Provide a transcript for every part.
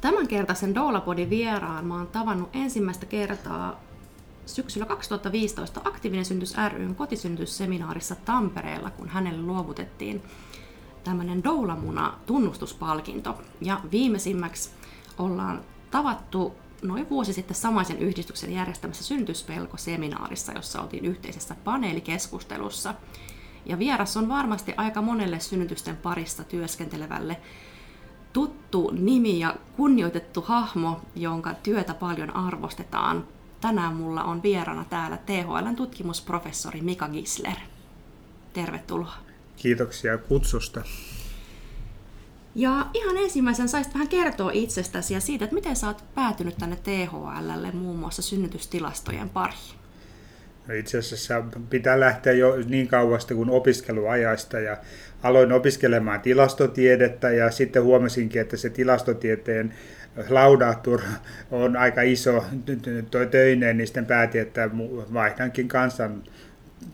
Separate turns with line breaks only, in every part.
Tämänkertaisen Doulapodin vieraan mä oon tavannut ensimmäistä kertaa syksyllä 2015 Aktiivinen synnytys ryn kotisynnytysseminaarissa Tampereella, kun hänelle luovutettiin tämmöinen Doulamuna tunnustuspalkinto. Ja viimeisimmäksi ollaan tavattu noin vuosi sitten samaisen yhdistyksen järjestämässä synnytyspelko-seminaarissa, jossa oltiin yhteisessä paneelikeskustelussa. Ja vieras on varmasti aika monelle synnytysten parissa työskentelevälle tuttu nimi ja kunnioitettu hahmo, jonka työtä paljon arvostetaan. Tänään mulla on vieraana täällä THLn tutkimusprofessori Mika Gisler. Tervetuloa.
Kiitoksia kutsusta.
Ja ihan ensimmäisen saisit vähän kertoa itsestäsi ja siitä, että miten sä oot päätynyt tänne THLlle muun muassa synnytystilastojen pariin.
Itse asiassa pitää lähteä jo niin kauasta kuin opiskeluajasta ja aloin opiskelemaan tilastotiedettä ja sitten huomasinkin, että se tilastotieteen laudatur on aika iso töinen, niin sitten päätin, että vaihdankin kansan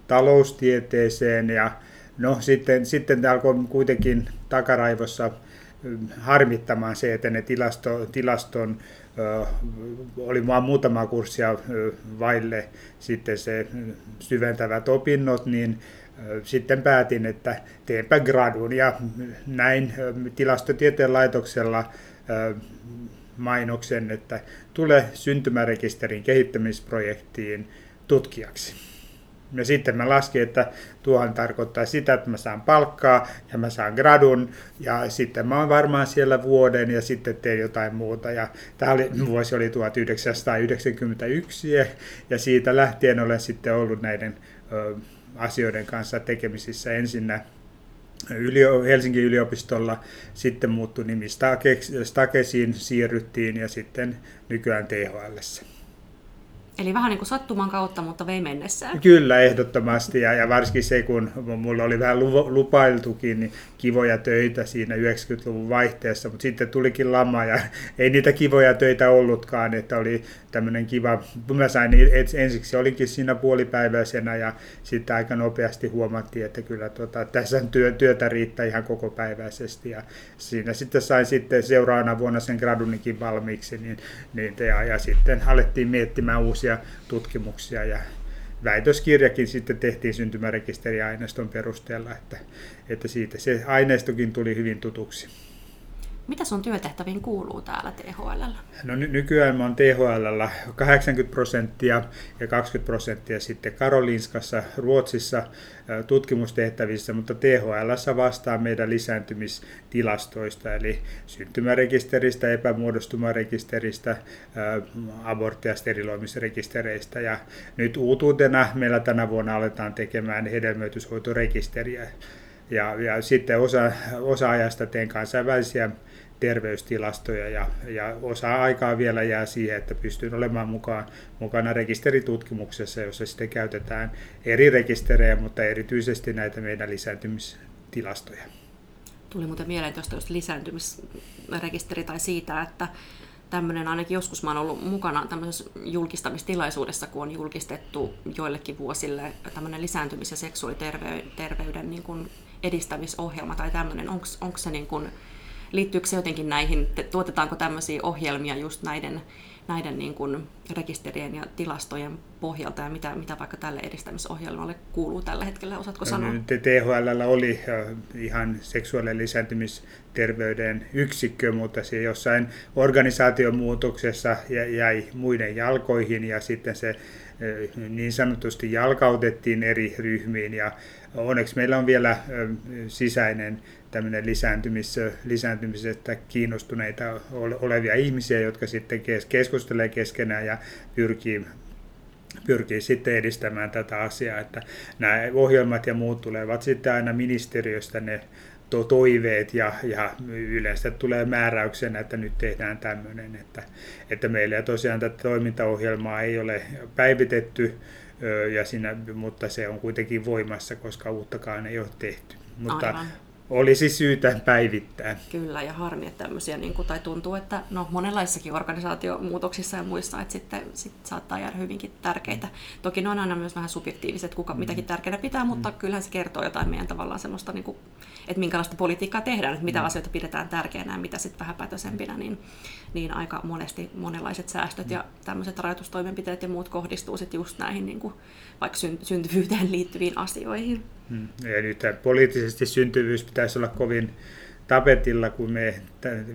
taloustieteeseen ja no sitten, sitten alkoi kuitenkin takaraivossa harmittamaan se, että ne tilasto, tilaston oli vain muutama kurssia vaille sitten se syventävät opinnot, niin sitten päätin, että teenpä gradun ja näin tilastotieteen laitoksella mainoksen, että tule syntymärekisterin kehittämisprojektiin tutkijaksi. Ja sitten mä laskin, että tuohan tarkoittaa sitä, että mä saan palkkaa ja mä saan gradun ja sitten mä oon varmaan siellä vuoden ja sitten teen jotain muuta. Ja tämä oli, vuosi oli 1991 ja siitä lähtien olen sitten ollut näiden ö, asioiden kanssa tekemisissä ensinnä Ylio, Helsingin yliopistolla, sitten muuttui nimi Stakesiin, siirryttiin ja sitten nykyään THLssä.
Eli vähän niin kuin sattuman kautta, mutta vei mennessään.
Kyllä, ehdottomasti. Ja, ja varsinkin se, kun mulla oli vähän lupailtukin niin kivoja töitä siinä 90-luvun vaihteessa, mutta sitten tulikin lama ja ei niitä kivoja töitä ollutkaan, että oli tämmöinen kiva, mä sain ensiksi olinkin siinä puolipäiväisenä ja sitten aika nopeasti huomattiin, että kyllä tuota, tässä työ, työtä riittää ihan koko päiväisesti ja siinä sitten sain sitten seuraavana vuonna sen gradunikin valmiiksi niin, niin ja, ja sitten alettiin miettimään uusia tutkimuksia ja väitöskirjakin sitten tehtiin syntymärekisteriaineiston perusteella, että, että siitä se aineistokin tuli hyvin tutuksi.
Mitä sun työtehtäviin kuuluu täällä THL?
No ny- nykyään mä oon THL 80 prosenttia ja 20 prosenttia sitten Karolinskassa Ruotsissa tutkimustehtävissä, mutta THL vastaa meidän lisääntymistilastoista, eli syntymärekisteristä, epämuodostumarekisteristä, abortti- ja steriloimisrekistereistä. Ja nyt uutuutena meillä tänä vuonna aletaan tekemään hedelmöityshoitorekisteriä. Ja, ja sitten osa, osa ajasta teen kansainvälisiä terveystilastoja ja, ja osa aikaa vielä jää siihen, että pystyn olemaan mukaan, mukana rekisteritutkimuksessa, jossa sitten käytetään eri rekisterejä, mutta erityisesti näitä meidän lisääntymistilastoja.
Tuli muuten mieleen tuosta lisääntymisrekisteri tai siitä, että tämmöinen, ainakin joskus mä oon ollut mukana tämmöisessä julkistamistilaisuudessa, kun on julkistettu joillekin vuosille tämmöinen lisääntymis- ja seksuaaliterveyden niin kuin edistämisohjelma tai tämmöinen, onko se niin kuin liittyykö se jotenkin näihin, tuotetaanko tämmöisiä ohjelmia just näiden, näiden niin kuin rekisterien ja tilastojen pohjalta ja mitä, mitä vaikka tälle edistämisohjelmalle kuuluu tällä hetkellä, osaatko sanoa?
THL oli ihan seksuaalinen lisääntymisterveyden yksikkö, mutta se jossain organisaation muutoksessa jäi muiden jalkoihin ja sitten se niin sanotusti jalkautettiin eri ryhmiin ja onneksi meillä on vielä sisäinen tämmöinen lisääntymis, lisääntymisestä kiinnostuneita olevia ihmisiä, jotka sitten keskustelee keskenään ja pyrkii pyrkii sitten edistämään tätä asiaa, että nämä ohjelmat ja muut tulevat sitten aina ministeriöstä ne to, toiveet ja, ja yleensä tulee määräyksenä, että nyt tehdään tämmöinen, että, että meillä tosiaan tätä toimintaohjelmaa ei ole päivitetty, ja siinä, mutta se on kuitenkin voimassa, koska uuttakaan ei ole tehty. Mutta Aivan olisi syytä päivittää.
Kyllä, ja harmi, että tämmöisiä, niin kuin, tai tuntuu, että no, monenlaisissakin organisaatiomuutoksissa ja muissa, että sitten sit saattaa jäädä hyvinkin tärkeitä. Toki ne on aina myös vähän subjektiiviset, kuka mm. mitäkin tärkeänä pitää, mutta mm. kyllähän se kertoo jotain meidän tavallaan semmoista, niin kuin, että minkälaista politiikkaa tehdään, että mitä mm. asioita pidetään tärkeänä ja mitä sitten vähäpätöisempinä, niin, niin aika monesti monenlaiset säästöt mm. ja tämmöiset rajoitustoimenpiteet ja muut kohdistuu sitten just näihin niin kuin, vaikka syntyvyyteen liittyviin asioihin.
Mm. Ja nyt poliittisesti syntyvyys pitäisi olla kovin tapetilla, kun me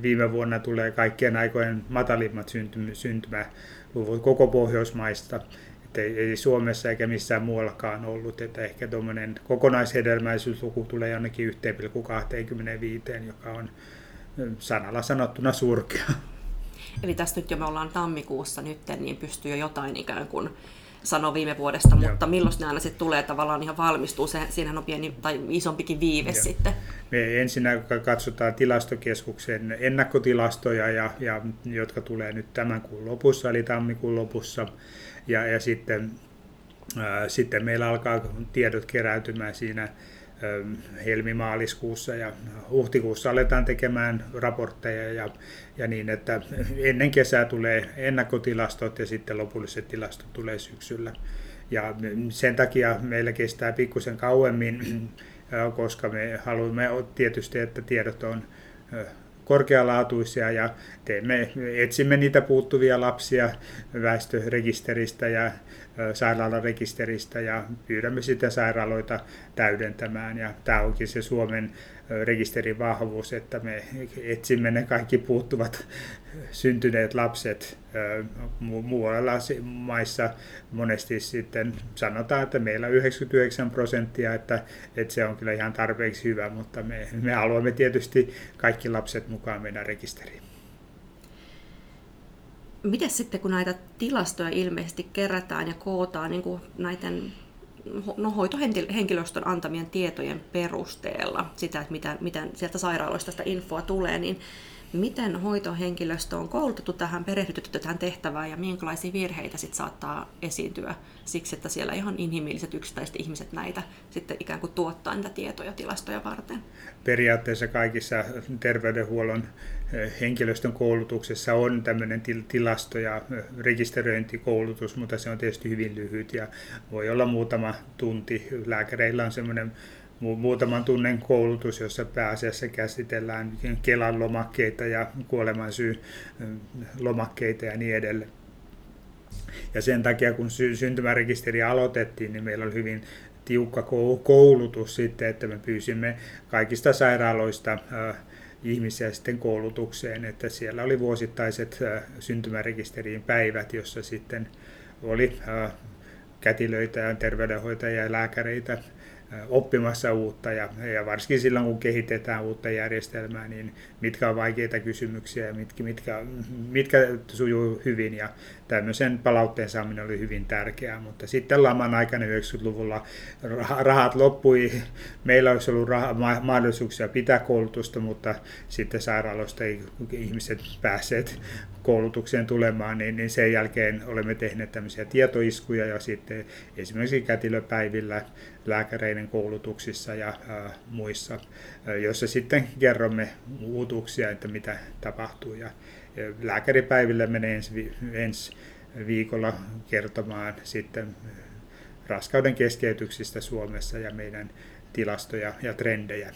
viime vuonna tulee kaikkien aikojen matalimmat syntymäluvut koko Pohjoismaista. Että ei Suomessa eikä missään muuallakaan ollut, että ehkä tuommoinen kokonaishedelmäisyysluku tulee jonnekin 1,25, joka on sanalla sanottuna surkea.
Eli tässä nyt jo me ollaan tammikuussa nyt, niin pystyy jo jotain ikään kuin sanoi viime vuodesta, Joo. mutta milloin ne aina sitten tulee tavallaan ihan valmistuu, se, siinähän on pieni tai isompikin viive Joo. sitten.
Me ensin katsotaan tilastokeskuksen ennakkotilastoja, ja, ja, jotka tulee nyt tämän kuun lopussa, eli tammikuun lopussa, ja, ja sitten, ää, sitten meillä alkaa tiedot keräytymään siinä helmimaaliskuussa ja huhtikuussa aletaan tekemään raportteja ja, ja niin, että ennen kesää tulee ennakkotilastot ja sitten lopulliset tilastot tulee syksyllä. Ja sen takia meillä kestää pikkusen kauemmin, koska me haluamme tietysti, että tiedot on korkealaatuisia ja teemme, etsimme niitä puuttuvia lapsia väestörekisteristä ja sairaalarekisteristä ja pyydämme sitä sairaaloita täydentämään. Ja tämä onkin se Suomen rekisterin vahvuus, että me etsimme ne kaikki puuttuvat syntyneet lapset muualla maissa. Monesti sitten sanotaan, että meillä 99 prosenttia, että, että se on kyllä ihan tarpeeksi hyvä, mutta me, me haluamme tietysti kaikki lapset mukaan meidän rekisteriin.
Miten sitten, kun näitä tilastoja ilmeisesti kerätään ja kootaan niin kuin näiden no, hoitohenkilöstön antamien tietojen perusteella, sitä, että mitä, miten sieltä sairaaloista sitä infoa tulee, niin miten hoitohenkilöstö on koulutettu tähän, perehdytetty tähän tehtävään ja minkälaisia virheitä sit saattaa esiintyä siksi, että siellä ihan inhimilliset yksittäiset ihmiset näitä sitten ikään kuin tuottaa niitä tietoja tilastoja varten.
Periaatteessa kaikissa terveydenhuollon henkilöstön koulutuksessa on tämmöinen tilasto- ja rekisteröintikoulutus, mutta se on tietysti hyvin lyhyt ja voi olla muutama tunti. Lääkäreillä on semmoinen muutaman tunnen koulutus, jossa pääasiassa käsitellään Kelan lomakkeita ja kuolemansyy lomakkeita ja niin edelleen. Ja sen takia, kun syntymärekisteri aloitettiin, niin meillä oli hyvin tiukka koulutus sitten, että me pyysimme kaikista sairaaloista ihmisiä sitten koulutukseen, että siellä oli vuosittaiset syntymärekisteriin päivät, jossa sitten oli kätilöitä ja terveydenhoitajia ja lääkäreitä oppimassa uutta ja, ja varsinkin silloin, kun kehitetään uutta järjestelmää, niin mitkä on vaikeita kysymyksiä ja mitkä, mitkä, mitkä sujuu hyvin. Ja tämmöisen palautteen saaminen oli hyvin tärkeää, mutta sitten laman aikana 90-luvulla rahat loppui, meillä olisi ollut rah- mahdollisuuksia pitää koulutusta, mutta sitten sairaaloista ei ihmiset päässeet koulutukseen tulemaan, niin, niin sen jälkeen olemme tehneet tämmöisiä tietoiskuja ja sitten esimerkiksi kätilöpäivillä lääkäreiden koulutuksissa ja äh, muissa, joissa sitten kerromme uutuuksia, että mitä tapahtuu. Ja lääkäripäivillä menee ensi, ensi viikolla kertomaan sitten raskauden keskeytyksistä Suomessa ja meidän tilastoja ja trendejä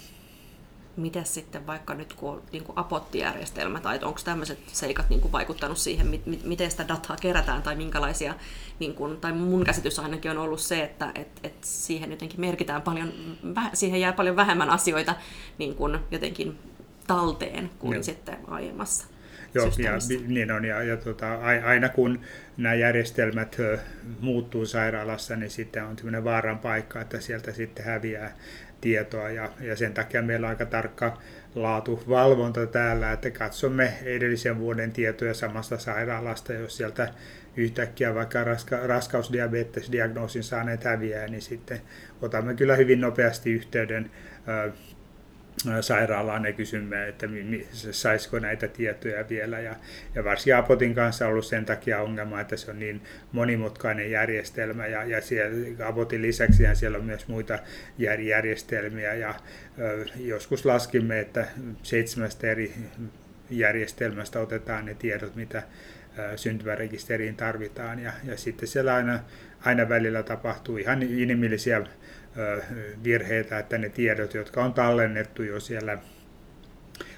miten sitten vaikka nyt kun on niin kuin apottijärjestelmä tai onko tämmöiset seikat niin kuin vaikuttanut siihen, mit, mit, miten sitä dataa kerätään tai minkälaisia, niin kuin, tai mun käsitys ainakin on ollut se, että et, et siihen jotenkin merkitään paljon, siihen jää paljon vähemmän asioita niin kuin jotenkin talteen kuin no. sitten aiemmassa.
Joo, ja, niin on, ja, ja tota, aina kun nämä järjestelmät muuttuu sairaalassa, niin sitten on sellainen vaaran paikka, että sieltä sitten häviää tietoa. Ja, ja sen takia meillä on aika tarkka laatuvalvonta täällä, että katsomme edellisen vuoden tietoja samasta sairaalasta, jos sieltä yhtäkkiä vaikka raska, raskausdiabetesdiagnoosin saaneet häviää, niin sitten otamme kyllä hyvin nopeasti yhteyden sairaalaan ja kysymme, että saisiko näitä tietoja vielä. Ja, ja varsinkin Apotin kanssa on ollut sen takia ongelma, että se on niin monimutkainen järjestelmä. Ja, ja siellä, Apotin lisäksi siellä on myös muita järjestelmiä. Ja ö, joskus laskimme, että seitsemästä eri järjestelmästä otetaan ne tiedot, mitä syntymärekisteriin tarvitaan. Ja, ja sitten siellä aina, aina välillä tapahtuu ihan inhimillisiä virheitä, että ne tiedot, jotka on tallennettu jo siellä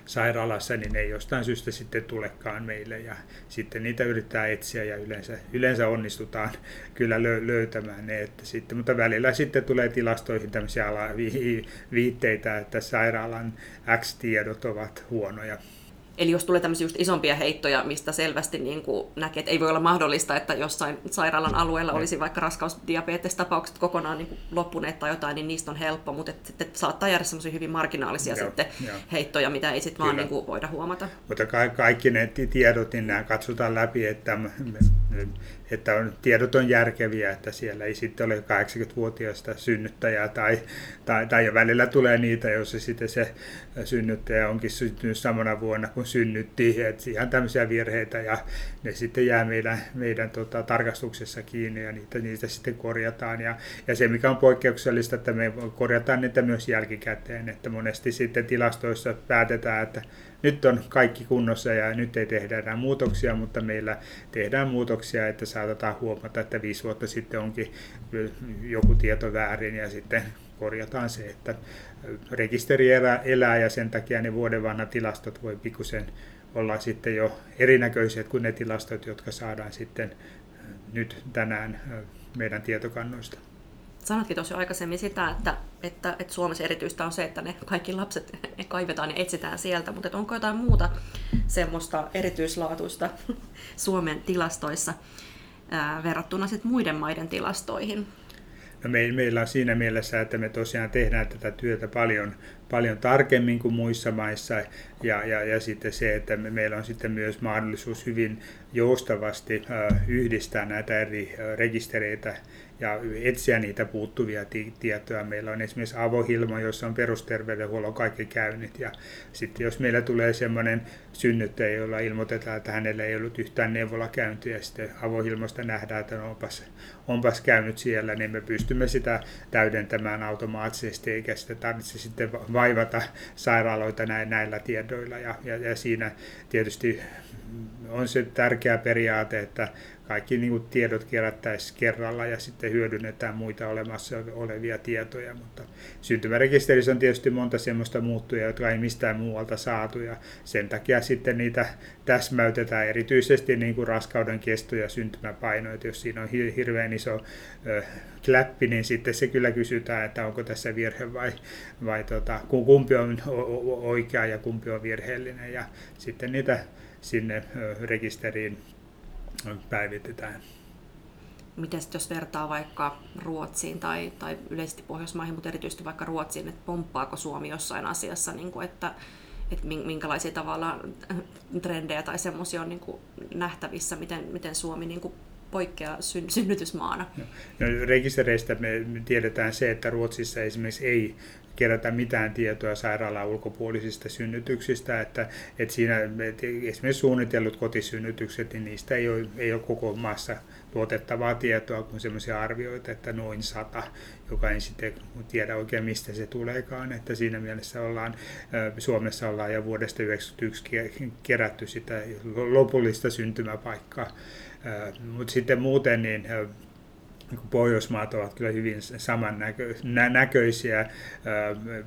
sairaalassa, niin ne ei jostain syystä sitten tulekaan meille ja sitten niitä yrittää etsiä ja yleensä, yleensä onnistutaan kyllä lö, löytämään ne, että sitten, mutta välillä sitten tulee tilastoihin tämmöisiä viitteitä, että sairaalan X-tiedot ovat huonoja.
Eli jos tulee tämmöisiä just isompia heittoja, mistä selvästi niin kuin näkee, että ei voi olla mahdollista, että jossain sairaalan alueella olisi vaikka raskausdiabetestapaukset kokonaan niin kuin loppuneet tai jotain, niin niistä on helppo, mutta et, et saattaa jäädä semmoisia hyvin marginaalisia joo, sitten joo. heittoja, mitä ei sitten vaan niin kuin voida huomata.
Mutta ka- kaikki ne tiedot, niin nämä katsotaan läpi, että että on, tiedot on järkeviä, että siellä ei sitten ole 80-vuotiaista synnyttäjää tai, tai, tai välillä tulee niitä, jos sitten se synnyttäjä onkin syntynyt samana vuonna kuin synnytti, että ihan tämmöisiä virheitä ja ne sitten jää meidän, meidän tota, tarkastuksessa kiinni ja niitä, niitä sitten korjataan. Ja, ja se mikä on poikkeuksellista, että me korjataan niitä myös jälkikäteen, että monesti sitten tilastoissa päätetään, että nyt on kaikki kunnossa ja nyt ei tehdä enää muutoksia, mutta meillä tehdään muutoksia, että saatetaan huomata, että viisi vuotta sitten onkin joku tieto väärin ja sitten korjataan se, että rekisteri elää, elää ja sen takia ne vuoden vanhat tilastot voi pikkusen olla sitten jo erinäköiset kuin ne tilastot, jotka saadaan sitten nyt tänään meidän tietokannoista
sanotkin tuossa aikaisemmin sitä, että, että, että Suomessa erityistä on se, että ne kaikki lapset ne kaivetaan ja etsitään sieltä, mutta onko jotain muuta semmoista erityislaatuista Suomen tilastoissa ää, verrattuna sit muiden maiden tilastoihin?
No me, meillä on siinä mielessä, että me tosiaan tehdään tätä työtä paljon, paljon tarkemmin kuin muissa maissa ja, ja, ja sitten se, että me, meillä on sitten myös mahdollisuus hyvin joustavasti äh, yhdistää näitä eri äh, rekistereitä ja etsiä niitä puuttuvia tietoja. Meillä on esimerkiksi avohilma, jossa on perusterveydenhuollon kaikki käynnit. Ja sitten jos meillä tulee sellainen synnyttäjä, jolla ilmoitetaan, että hänellä ei ollut yhtään neuvolakäyntiä, ja sitten avohilmasta nähdään, että no onpas, onpas käynyt siellä, niin me pystymme sitä täydentämään automaattisesti, eikä sitä tarvitse sitten vaivata sairaaloita näillä tiedoilla. Ja, ja, ja siinä tietysti on se tärkeä periaate, että kaikki niin kuin tiedot kerättäisiin kerralla ja sitten hyödynnetään muita olemassa olevia tietoja. Mutta syntymärekisterissä on tietysti monta sellaista muuttuja, jotka ei mistään muualta saatu ja sen takia sitten niitä täsmäytetään erityisesti niin kuin raskauden kesto ja syntymäpaino. Että jos siinä on hirveän iso ö, kläppi, niin sitten se kyllä kysytään, että onko tässä virhe vai, vai tota, kumpi on oikea ja kumpi on virheellinen ja sitten niitä sinne rekisteriin päivitetään.
Miten jos vertaa vaikka Ruotsiin tai, tai yleisesti Pohjoismaihin, mutta erityisesti vaikka Ruotsiin, että pomppaako Suomi jossain asiassa, niin kuin, että, että minkälaisia tavalla trendejä tai semmoisia on niin kuin nähtävissä, miten, miten Suomi niin kuin poikkeaa syn, synnytysmaana?
No, rekistereistä me tiedetään se, että Ruotsissa esimerkiksi ei kerätä mitään tietoa sairaalan ulkopuolisista synnytyksistä, että, että siinä että esimerkiksi suunnitellut kotisynnytykset, niin niistä ei ole, ei ole koko maassa tuotettavaa tietoa kuin sellaisia arvioita, että noin sata, joka ei sitten tiedä oikein mistä se tuleekaan, että siinä mielessä ollaan, Suomessa ollaan jo vuodesta 1991 kerätty sitä lopullista syntymäpaikkaa, mutta sitten muuten niin Pohjoismaat ovat kyllä hyvin samannäköisiä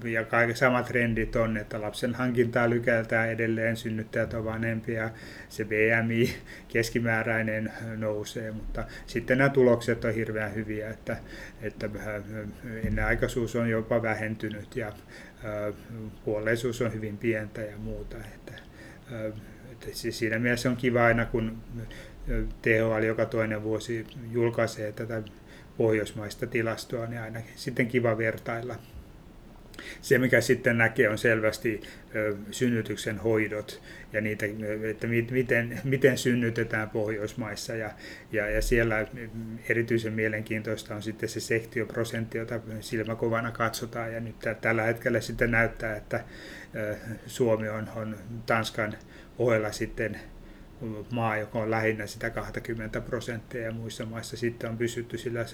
ja kaikki samat trendit on, että lapsen hankintaa lykätään edelleen, synnyttäjät ovat vanhempia, se BMI keskimääräinen nousee, mutta sitten nämä tulokset on hirveän hyviä, että, että ennenaikaisuus on jopa vähentynyt ja kuolleisuus on hyvin pientä ja muuta. Että, että siinä mielessä on kiva aina, kun THL joka toinen vuosi julkaisee tätä pohjoismaista tilastoa, niin ainakin sitten kiva vertailla. se, mikä sitten näkee, on selvästi synnytyksen hoidot ja niitä, että miten, miten synnytetään Pohjoismaissa. Ja, ja, ja siellä erityisen mielenkiintoista on sitten se sektioprosentti, jota silmäkovana katsotaan. Ja nyt tällä hetkellä sitten näyttää, että Suomi on, on Tanskan ohella sitten maa, joka on lähinnä sitä 20 prosenttia ja muissa maissa sitten on pysytty sillä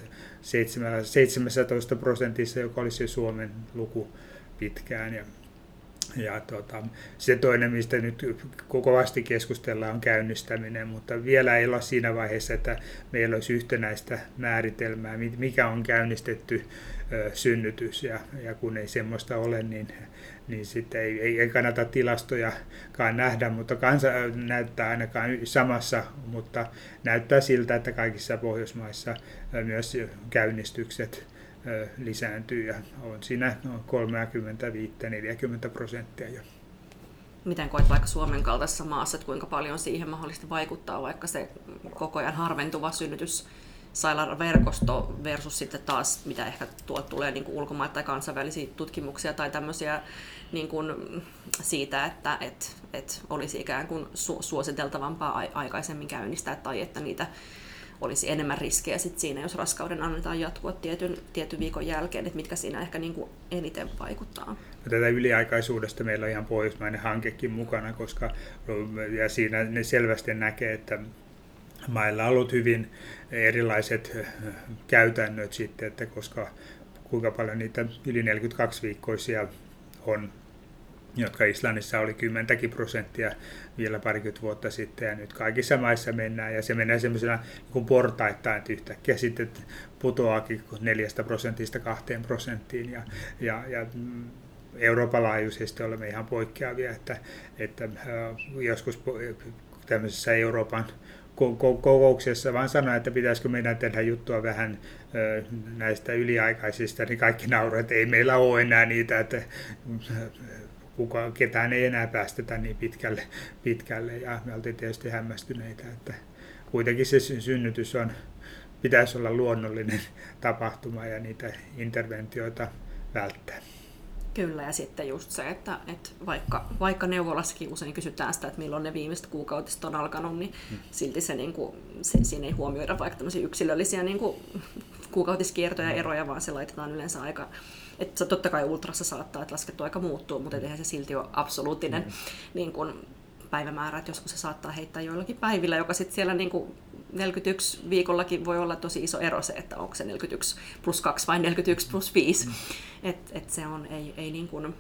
17 prosentissa, joka oli se Suomen luku pitkään. Ja, ja tota, se toinen, mistä nyt kovasti keskustellaan, on käynnistäminen, mutta vielä ei olla siinä vaiheessa, että meillä olisi yhtenäistä määritelmää, mikä on käynnistetty synnytys, ja, ja kun ei semmoista ole, niin niin sitten ei, ei, ei kannata tilastojakaan nähdä, mutta kansa näyttää ainakaan samassa, mutta näyttää siltä, että kaikissa Pohjoismaissa myös käynnistykset lisääntyy ja on siinä 35-40 prosenttia jo.
Miten koet vaikka Suomen kaltaisessa maassa, että kuinka paljon siihen mahdollisesti vaikuttaa vaikka se koko ajan harventuva synnytys verkosto versus sitten taas, mitä ehkä tuolta tulee niin kuin ulkomailta tai kansainvälisiä tutkimuksia tai tämmöisiä niin kuin siitä, että et, et olisi ikään kuin su- suositeltavampaa aikaisemmin käynnistää tai että niitä olisi enemmän riskejä sit siinä, jos raskauden annetaan jatkua tietyn, tietyn viikon jälkeen, että mitkä siinä ehkä niin kuin eniten vaikuttaa.
Tätä yliaikaisuudesta meillä on ihan pohjoismainen hankekin mukana, koska ja siinä ne selvästi näkee, että mailla on ollut hyvin erilaiset käytännöt sitten, että koska kuinka paljon niitä yli 42-viikkoisia on, jotka Islannissa oli 10 prosenttia vielä parikymmentä vuotta sitten, ja nyt kaikissa maissa mennään, ja se menee semmoisena niin portaittain, että yhtäkkiä sitten putoaakin 4 prosentista 2 prosenttiin, ja, ja, ja mm, Euroopan laajuisesti olemme ihan poikkeavia, että, että joskus tämmöisessä Euroopan kokouksessa, vaan sanoin, että pitäisikö meidän tehdä juttua vähän näistä yliaikaisista, niin kaikki että ei meillä ole enää niitä, että kuka, ketään ei enää päästetä niin pitkälle, pitkälle. ja me oltiin tietysti hämmästyneitä, että kuitenkin se synnytys on, pitäisi olla luonnollinen tapahtuma ja niitä interventioita välttää.
Kyllä, ja sitten just se, että, että vaikka, vaikka neuvolassakin usein kysytään sitä, että milloin ne viimeiset kuukautiset on alkanut, niin hmm. silti se, niin kuin, se, siinä ei huomioida vaikka tämmöisiä yksilöllisiä niin kuin, kuukautiskiertoja ja eroja, vaan se laitetaan yleensä aika, että totta kai ultrassa saattaa, että laskettu aika muuttuu, mutta eihän se silti ole absoluuttinen mm. niin kuin, päivämäärä, että joskus se saattaa heittää joillakin päivillä, joka sitten siellä niin kuin 41 viikollakin voi olla tosi iso ero se, että onko se 41 plus 2 vai 41 plus 5. Mm. Et, et se on, ei, ei, niin kuin,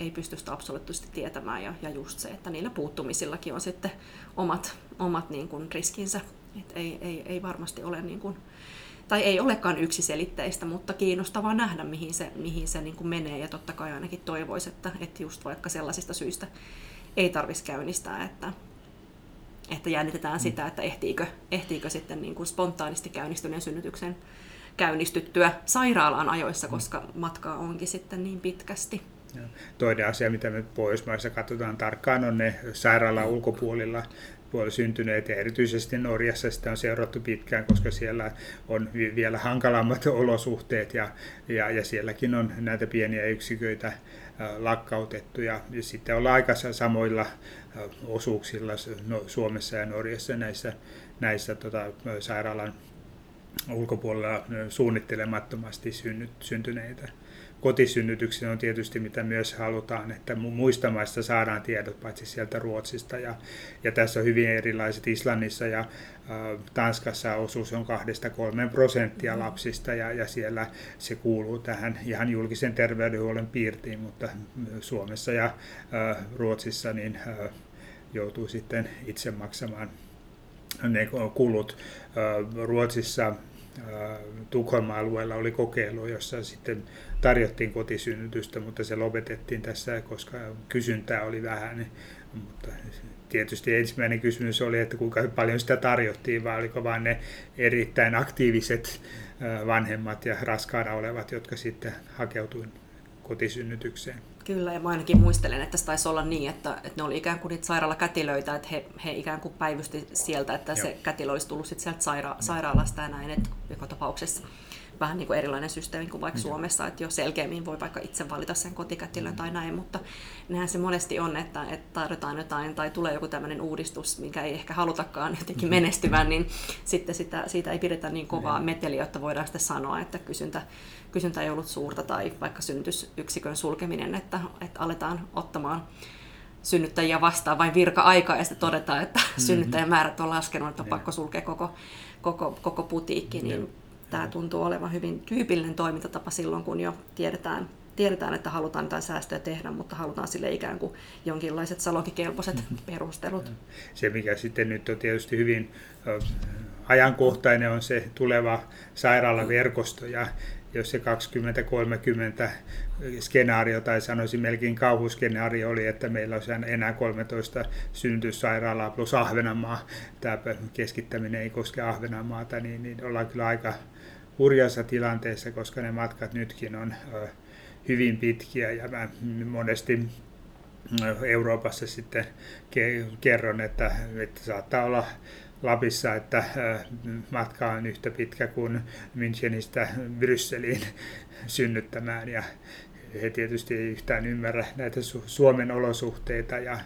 ei pysty sitä absoluuttisesti tietämään ja, ja just se, että niillä puuttumisillakin on sitten omat, omat niin kuin riskinsä. Et ei, ei, ei varmasti ole niin kuin, tai ei olekaan yksiselitteistä, mutta kiinnostavaa nähdä, mihin se, mihin se niin kuin menee. Ja totta kai ainakin toivoisi, että, että just vaikka sellaisista syistä ei tarvitsisi käynnistää, että, että jännitetään mm. sitä, että ehtiikö, ehtiikö sitten niin kuin spontaanisti käynnistyneen synnytyksen käynnistyttyä sairaalaan ajoissa, mm. koska matkaa onkin sitten niin pitkästi.
Toinen asia, mitä me Pohjoismaissa katsotaan tarkkaan, on ne sairaalan ulkopuolilla puolella syntyneet ja erityisesti Norjassa sitä on seurattu pitkään, koska siellä on vielä hankalammat olosuhteet ja, ja, ja sielläkin on näitä pieniä yksiköitä lakkautettu ja sitten ollaan aika samoilla osuuksilla no, Suomessa ja Norjassa näissä, näissä tota, sairaalan ulkopuolella suunnittelemattomasti synnyt, syntyneitä kotisynnytyksiä on tietysti mitä myös halutaan, että muista maista saadaan tiedot paitsi sieltä Ruotsista ja, ja tässä on hyvin erilaiset Islannissa ja äh, Tanskassa osuus on 2-3 prosenttia mm. lapsista ja, ja siellä se kuuluu tähän ihan julkisen terveydenhuollon piirtiin, mutta Suomessa ja äh, Ruotsissa niin äh, joutuu sitten itse maksamaan ne kulut. Ruotsissa Tukholman alueella oli kokeilu, jossa sitten tarjottiin kotisynnytystä, mutta se lopetettiin tässä, koska kysyntää oli vähän. Mutta tietysti ensimmäinen kysymys oli, että kuinka paljon sitä tarjottiin, vai oliko vain ne erittäin aktiiviset vanhemmat ja raskaana olevat, jotka sitten hakeutuivat kotisynnytykseen.
Kyllä, ja mä ainakin muistelen, että se taisi olla niin, että, että ne oli ikään kuin niitä sairaalakätilöitä, että he, he ikään kuin päivysti sieltä, että Joo. se kätilö olisi tullut sitten sieltä saira- sairaalasta ja näin, että joka tapauksessa vähän niin kuin erilainen systeemi kuin vaikka mm. Suomessa, että jo selkeämmin voi vaikka itse valita sen kotikätilön mm. tai näin, mutta näinhän se monesti on, että, että tarjotaan jotain tai tulee joku tämmöinen uudistus, minkä ei ehkä halutakaan jotenkin mm. menestyvän, niin sitten sitä, siitä ei pidetä niin kovaa mm. meteliä, että voidaan sitten sanoa, että kysyntä, kysyntä ei ollut suurta tai vaikka synnytysyksikön sulkeminen, että, että aletaan ottamaan synnyttäjiä vastaan vain virka-aikaa ja sitten todetaan, että mm-hmm. synnyttäjämäärät on laskenut, että on pakko sulkea koko, koko, koko putiikki, niin mm-hmm. Tämä tuntuu olevan hyvin tyypillinen toimintatapa silloin, kun jo tiedetään, tiedetään, että halutaan jotain säästöjä tehdä, mutta halutaan sille ikään kuin jonkinlaiset salonkikelpoiset mm-hmm. perustelut.
Se, mikä sitten nyt on tietysti hyvin ajankohtainen, on se tuleva sairaalaverkosto ja jos se 20-30 skenaario tai sanoisin melkein kauhuskenaario oli, että meillä olisi enää 13 synnytyssairaalaa plus Ahvenanmaa, tämä keskittäminen ei koske Ahvenanmaata, niin, niin ollaan kyllä aika hurjassa tilanteessa, koska ne matkat nytkin on hyvin pitkiä. Ja mä monesti Euroopassa sitten kerron, että, että saattaa olla Lapissa, että matka on yhtä pitkä kuin Münchenistä Brysseliin synnyttämään. Ja he tietysti ei yhtään ymmärrä näitä Suomen olosuhteita ja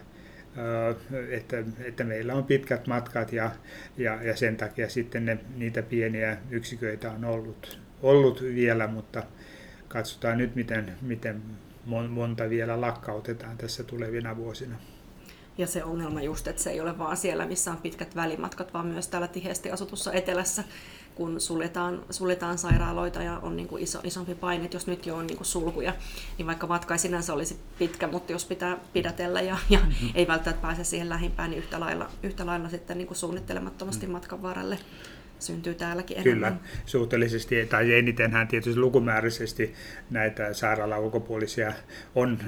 että, että meillä on pitkät matkat ja, ja, ja sen takia sitten ne, niitä pieniä yksiköitä on ollut, ollut vielä, mutta katsotaan nyt, miten, miten monta vielä lakkautetaan tässä tulevina vuosina.
Ja se ongelma just, että se ei ole vaan siellä, missä on pitkät välimatkat, vaan myös täällä tiheästi asutussa etelässä, kun suljetaan, suljetaan sairaaloita ja on niin kuin iso, isompi paine, että jos nyt jo on niin kuin sulkuja, niin vaikka matka ei sinänsä olisi pitkä, mutta jos pitää pidätellä ja, ja mm-hmm. ei välttämättä pääse siihen lähimpään, niin yhtä lailla, yhtä lailla sitten niin kuin suunnittelemattomasti mm. matkan varrelle syntyy täälläkin
enemmän. Kyllä, suhteellisesti tai enitenhän tietysti lukumääräisesti näitä sairaalan ulkopuolisia on,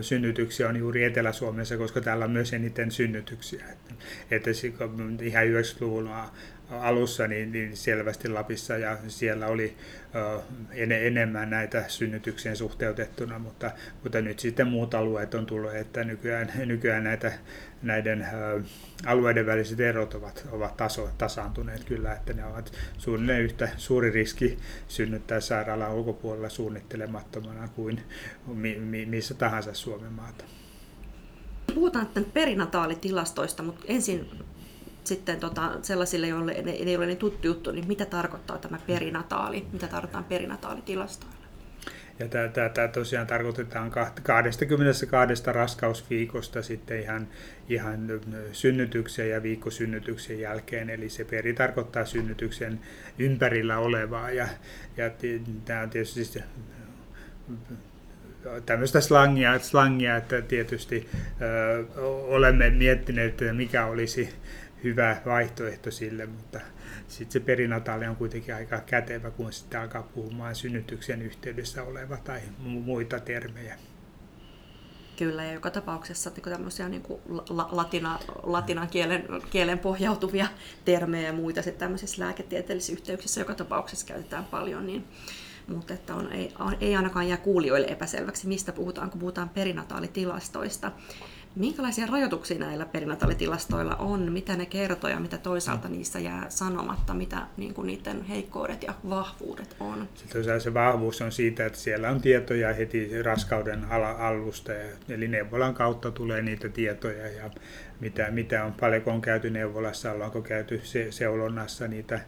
synnytyksiä on juuri Etelä-Suomessa, koska täällä on myös eniten synnytyksiä. Että, että ihan 90-luvun alussa niin, niin selvästi Lapissa ja siellä oli ö, en, enemmän näitä synnytyksien suhteutettuna, mutta, mutta nyt sitten muut alueet on tullut, että nykyään, nykyään näitä, näiden ö, alueiden väliset erot ovat, ovat taso, tasaantuneet kyllä, että ne ovat suunnilleen yhtä suuri riski synnyttää sairaalan ulkopuolella suunnittelemattomana kuin mi, mi, missä tahansa Suomen maata.
Puhutaan perinataalitilastoista, mutta ensin sitten tota, sellaisille, joille ne, ei ole niin tuttu juttu, niin mitä tarkoittaa tämä perinataali, mitä tarkoittaa perinataalitilastoilla?
Ja tämä tosiaan tarkoitetaan 22 raskausviikosta sitten ihan, ihan synnytyksen ja viikkosynnytyksen jälkeen. Eli se peri tarkoittaa synnytyksen ympärillä olevaa. Ja, ja tämä on tietysti tämmöistä slangia, slangia että tietysti ö, olemme miettineet, että mikä olisi hyvä vaihtoehto sille, mutta sitten se perinataali on kuitenkin aika kätevä, kun sitten alkaa puhumaan synnytyksen yhteydessä oleva tai muita termejä.
Kyllä, ja joka tapauksessa niin tämmöisiä niin kuin latina, latinan kielen, kielen pohjautuvia termejä ja muita sitten tämmöisissä lääketieteellisissä yhteyksissä joka tapauksessa käytetään paljon, niin, mutta että on, ei, ei ainakaan jää kuulijoille epäselväksi, mistä puhutaan, kun puhutaan perinataalitilastoista. Minkälaisia rajoituksia näillä perinataalitilastoilla on? Mitä ne kertoo ja mitä toisaalta niissä jää sanomatta? Mitä niin kuin niiden heikkoudet ja vahvuudet on?
Sitten se vahvuus on siitä, että siellä on tietoja heti raskauden alusta. Eli neuvolan kautta tulee niitä tietoja ja mitä, mitä on, paljonko on käyty neuvolassa, ollaanko käyty se, seulonnassa, niitä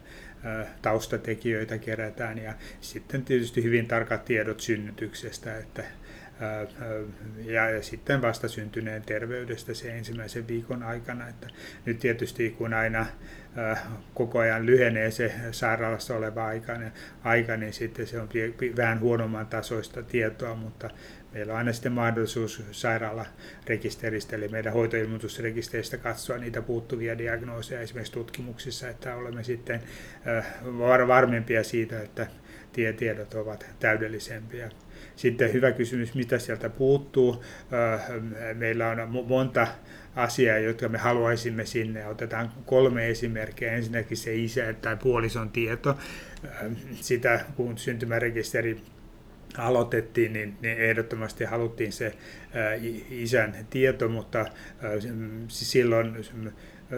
taustatekijöitä kerätään ja sitten tietysti hyvin tarkat tiedot synnytyksestä, että ja, sitten vastasyntyneen terveydestä se ensimmäisen viikon aikana. Että nyt tietysti kun aina koko ajan lyhenee se sairaalassa oleva aika, niin, aika, niin sitten se on vähän huonomman tasoista tietoa, mutta meillä on aina sitten mahdollisuus sairaalarekisteristä, eli meidän hoitoilmoitusrekisteristä katsoa niitä puuttuvia diagnooseja esimerkiksi tutkimuksissa, että olemme sitten varmempia siitä, että tiedot ovat täydellisempiä. Sitten hyvä kysymys, mitä sieltä puuttuu. Meillä on monta asiaa, jotka me haluaisimme sinne. Otetaan kolme esimerkkiä. Ensinnäkin se isä tai puolison tieto. Sitä, kun syntymärekisteri aloitettiin, niin, niin ehdottomasti haluttiin se isän tieto, mutta silloin